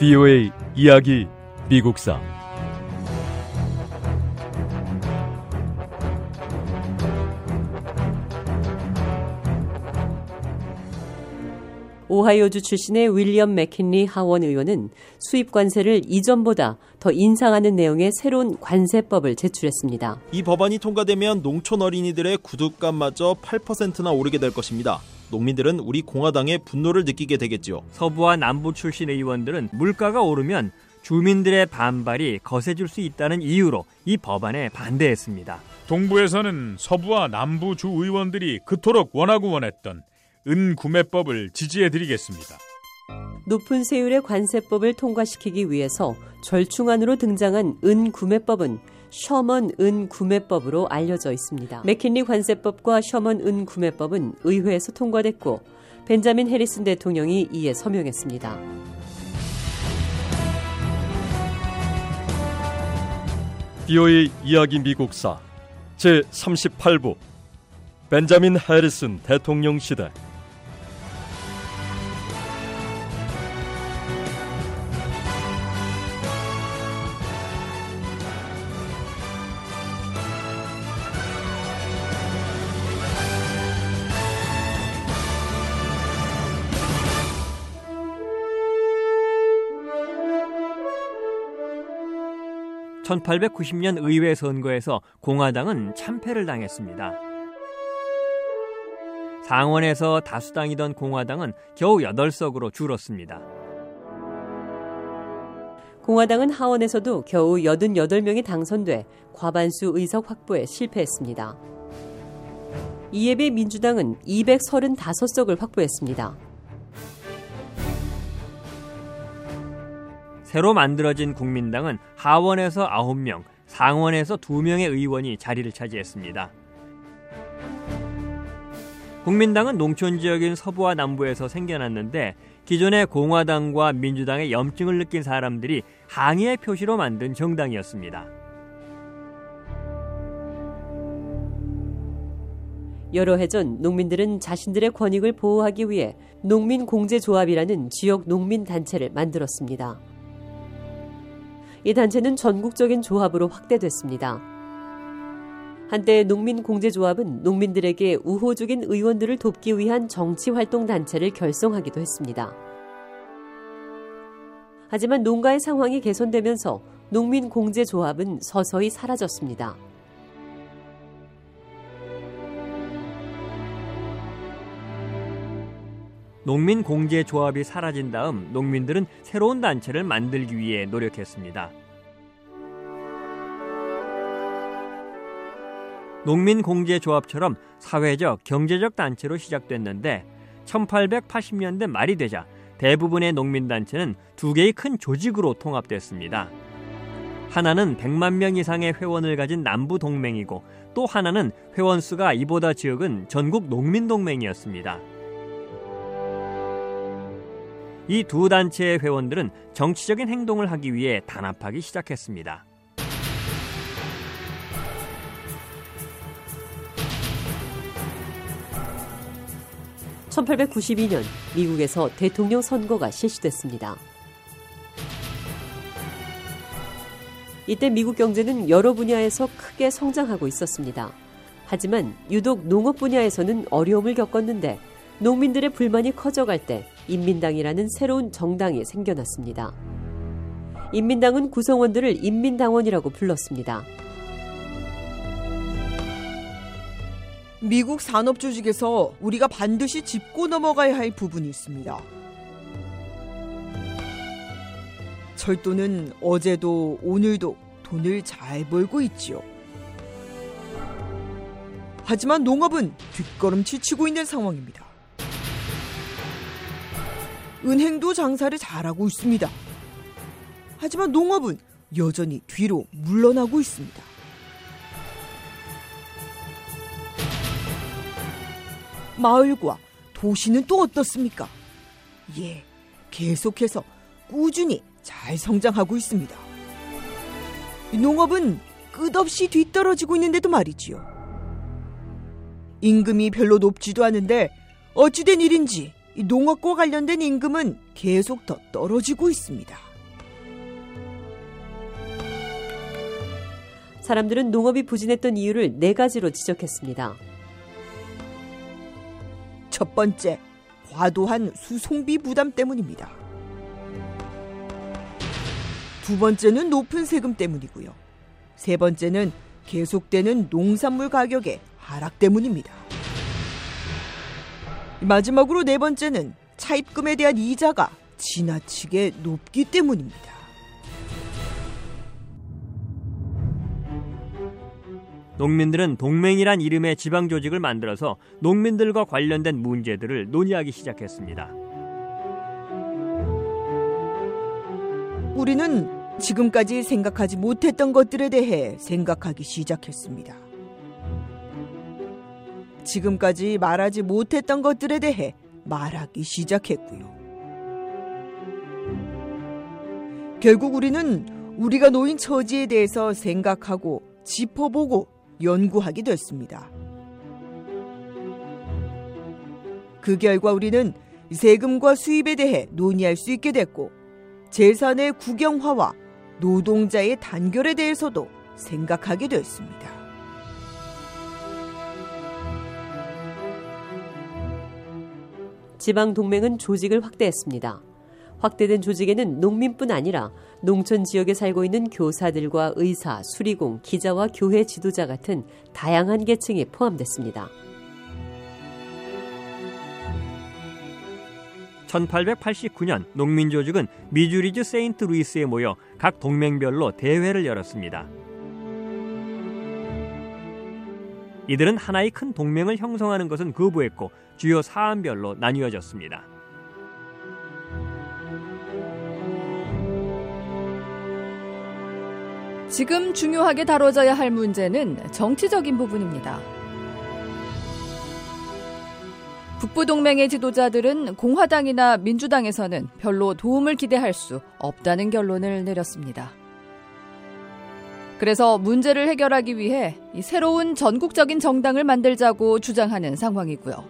VOA 이야기 미국사 오하이오주 출신의 윌리엄 맥킨리 하원 의원은 수입 관세를 이전보다 더 인상하는 내용의 새로운 관세법을 제출했습니다. 이 법안이 통과되면 농촌 어린이들의 구두값마저 8%나 오르게 될 것입니다. 농민들은 우리 공화당의 분노를 느끼게 되겠지요. 서부와 남부 출신 의원들은 물가가 오르면 주민들의 반발이 거세질 수 있다는 이유로 이 법안에 반대했습니다. 동부에서는 서부와 남부 주 의원들이 그토록 원하고 원했던 은구매법을 지지해 드리겠습니다. 높은 세율의 관세법을 통과시키기 위해서 절충안으로 등장한 은구매법은 셔먼 은 구매법으로 알려져 있습니다. 맥킨리 관세법과 셔먼 은 구매법은 의회에서 통과됐고 벤자민 해리슨 대통령이 이에 서명했습니다. VOA 이야기 미국사 제 38부 벤자민 해리슨 대통령 시대 1890년 의회 선거에서 공화당은 참패를 당했습니다. 상원에서 다수당이던 공화당은 겨우 8석으로 줄었습니다. 공화당은 하원에서도 겨우 88명이 당선돼 과반수 의석 확보에 실패했습니다. 이에 비해 민주당은 235석을 확보했습니다. 새로 만들어진 국민당은 하원에서 9명, 상원에서 2명의 의원이 자리를 차지했습니다. 국민당은 농촌 지역인 서부와 남부에서 생겨났는데 기존의 공화당과 민주당의 염증을 느낀 사람들이 항의의 표시로 만든 정당이었습니다. 여러 해 전 농민들은 자신들의 권익을 보호하기 위해 농민 공제 조합이라는 지역 농민 단체를 만들었습니다. 이 단체는 전국적인 조합으로 확대됐습니다. 한때 농민공제조합은 농민들에게 우호적인 의원들을 돕기 위한 정치활동 단체를 결성하기도 했습니다. 하지만 농가의 상황이 개선되면서 농민공제조합은 서서히 사라졌습니다. 농민 공제 조합이 사라진 다음 농민들은 새로운 단체를 만들기 위해 노력했습니다. 농민 공제 조합처럼 사회적, 경제적 단체로 시작됐는데 1880년대 말이 되자 대부분의 농민 단체는 두 개의 큰 조직으로 통합됐습니다. 하나는 100만 명 이상의 회원을 가진 남부 동맹이고 또 하나는 회원 수가 이보다 적은 전국 농민 동맹이었습니다. 이 두 단체의 회원들은 정치적인 행동을 하기 위해 단합하기 시작했습니다. 1892년 미국에서 대통령 선거가 실시됐습니다. 이때 미국 경제는 여러 분야에서 크게 성장하고 있었습니다. 하지만 유독 농업 분야에서는 어려움을 겪었는데 농민들의 불만이 커져갈 때 인민당이라는 새로운 정당이 생겨났습니다. 인민당은 구성원들을 인민당원이라고 불렀습니다. 미국 산업 조직에서 우리가 반드시 짚고 넘어가야 할 부분이 있습니다. 철도는 어제도 오늘도 돈을 잘 벌고 있지요. 하지만 농업은 뒷걸음질 치고 있는 상황입니다. 은행도 장사를 잘하고 있습니다. 하지만 농업은 여전히 뒤로 물러나고 있습니다. 마을과 도시는 또 어떻습니까? 예, 계속해서 꾸준히 잘 성장하고 있습니다. 농업은 끝없이 뒤떨어지고 있는데도 말이지요. 임금이 별로 높지도 않은데 어찌된 일인지 농업과 관련된 임금은 계속 더 떨어지고 있습니다. 사람들은 농업이 부진했던 이유를 네 가지로 지적했습니다. 첫 번째, 과도한 수송비 부담 때문입니다. 두 번째는 높은 세금 때문이고요. 세 번째는 계속되는 농산물 가격의 하락 때문입니다. 마지막으로 네 번째는 차입금에 대한 이자가 지나치게 높기 때문입니다. 농민들은 동맹이란 이름의 지방 조직을 만들어서 농민들과 관련된 문제들을 논의하기 시작했습니다. 우리는 지금까지 생각하지 못했던 것들에 대해 생각하기 시작했습니다. 지금까지 말하지 못했던 것들에 대해 말하기 시작했고요. 결국 우리는 우리가 놓인 처지에 대해서 생각하고 짚어보고 연구하게 됐습니다. 그 결과 우리는 세금과 수입에 대해 논의할 수 있게 됐고 재산의 국영화와 노동자의 단결에 대해서도 생각하게 됐습니다. 지방 동맹은 조직을 확대했습니다. 확대된 조직에는 농민뿐 아니라 농촌 지역에 살고 있는 교사들과 의사, 수리공, 기자와 교회 지도자 같은 다양한 계층이 포함됐습니다. 1889년 농민조직은 미주리즈 세인트 루이스에 모여 각 동맹별로 대회를 열었습니다. 이들은 하나의 큰 동맹을 형성하는 것은 거부했고 주요 사안별로 나뉘어졌습니다. 지금 중요하게 다뤄져야 할 문제는 정치적인 부분입니다. 북부동맹의 지도자들은 공화당이나 민주당에서는 별로 도움을 기대할 수 없다는 결론을 내렸습니다. 그래서 문제를 해결하기 위해 새로운 전국적인 정당을 만들자고 주장하는 상황이고요.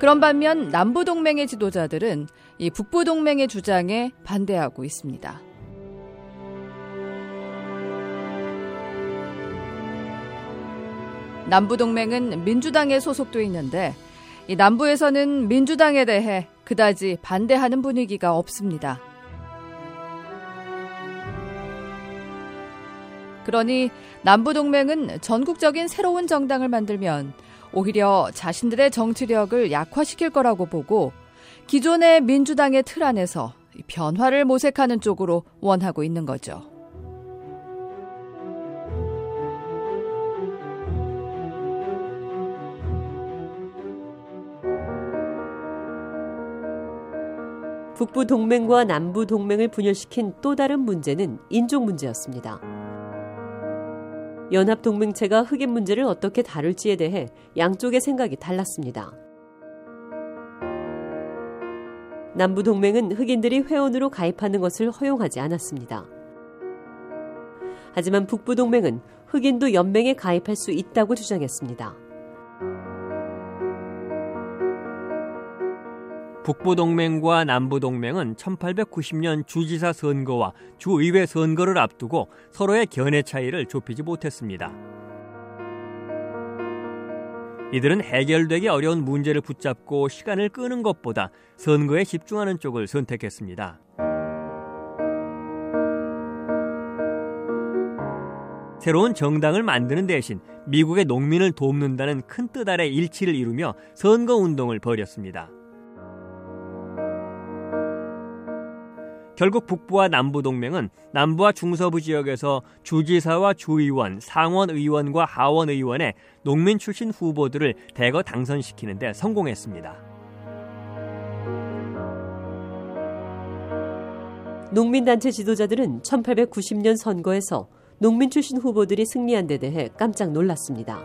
그런 반면 남부동맹의 지도자들은 이 북부동맹의 주장에 반대하고 있습니다. 남부동맹은 민주당에 소속돼 있는데 이 남부에서는 민주당에 대해 그다지 반대하는 분위기가 없습니다. 그러니 남부동맹은 전국적인 새로운 정당을 만들면 오히려 자신들의 정치력을 약화시킬 거라고 보고 기존의 민주당의 틀 안에서 변화를 모색하는 쪽으로 원하고 있는 거죠. 북부 동맹과 남부 동맹을 분열시킨 또 다른 문제는 인종 문제였습니다. 연합 동맹체가 흑인 문제를 어떻게 다룰지에 대해 양쪽의 생각이 달랐습니다. 남부 동맹은 흑인들이 회원으로 가입하는 것을 허용하지 않았습니다. 하지만 북부 동맹은 흑인도 연맹에 가입할 수 있다고 주장했습니다. 북부동맹과 남부동맹은 1890년 주지사 선거와 주의회 선거를 앞두고 서로의 견해 차이를 좁히지 못했습니다. 이들은 해결되기 어려운 문제를 붙잡고 시간을 끄는 것보다 선거에 집중하는 쪽을 선택했습니다. 새로운 정당을 만드는 대신 미국의 농민을 돕는다는 큰 뜻 아래 일치를 이루며 선거 운동을 벌였습니다. 결국 북부와 남부 동맹은 남부와 중서부 지역에서 주지사와 주의원, 상원 의원과 하원 의원의 농민 출신 후보들을 대거 당선시키는데 성공했습니다. 농민단체 지도자들은 1890년 선거에서 농민 출신 후보들이 승리한 데 대해 깜짝 놀랐습니다.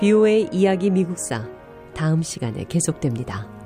BOA 이야기 미국사 다음 시간에 계속됩니다.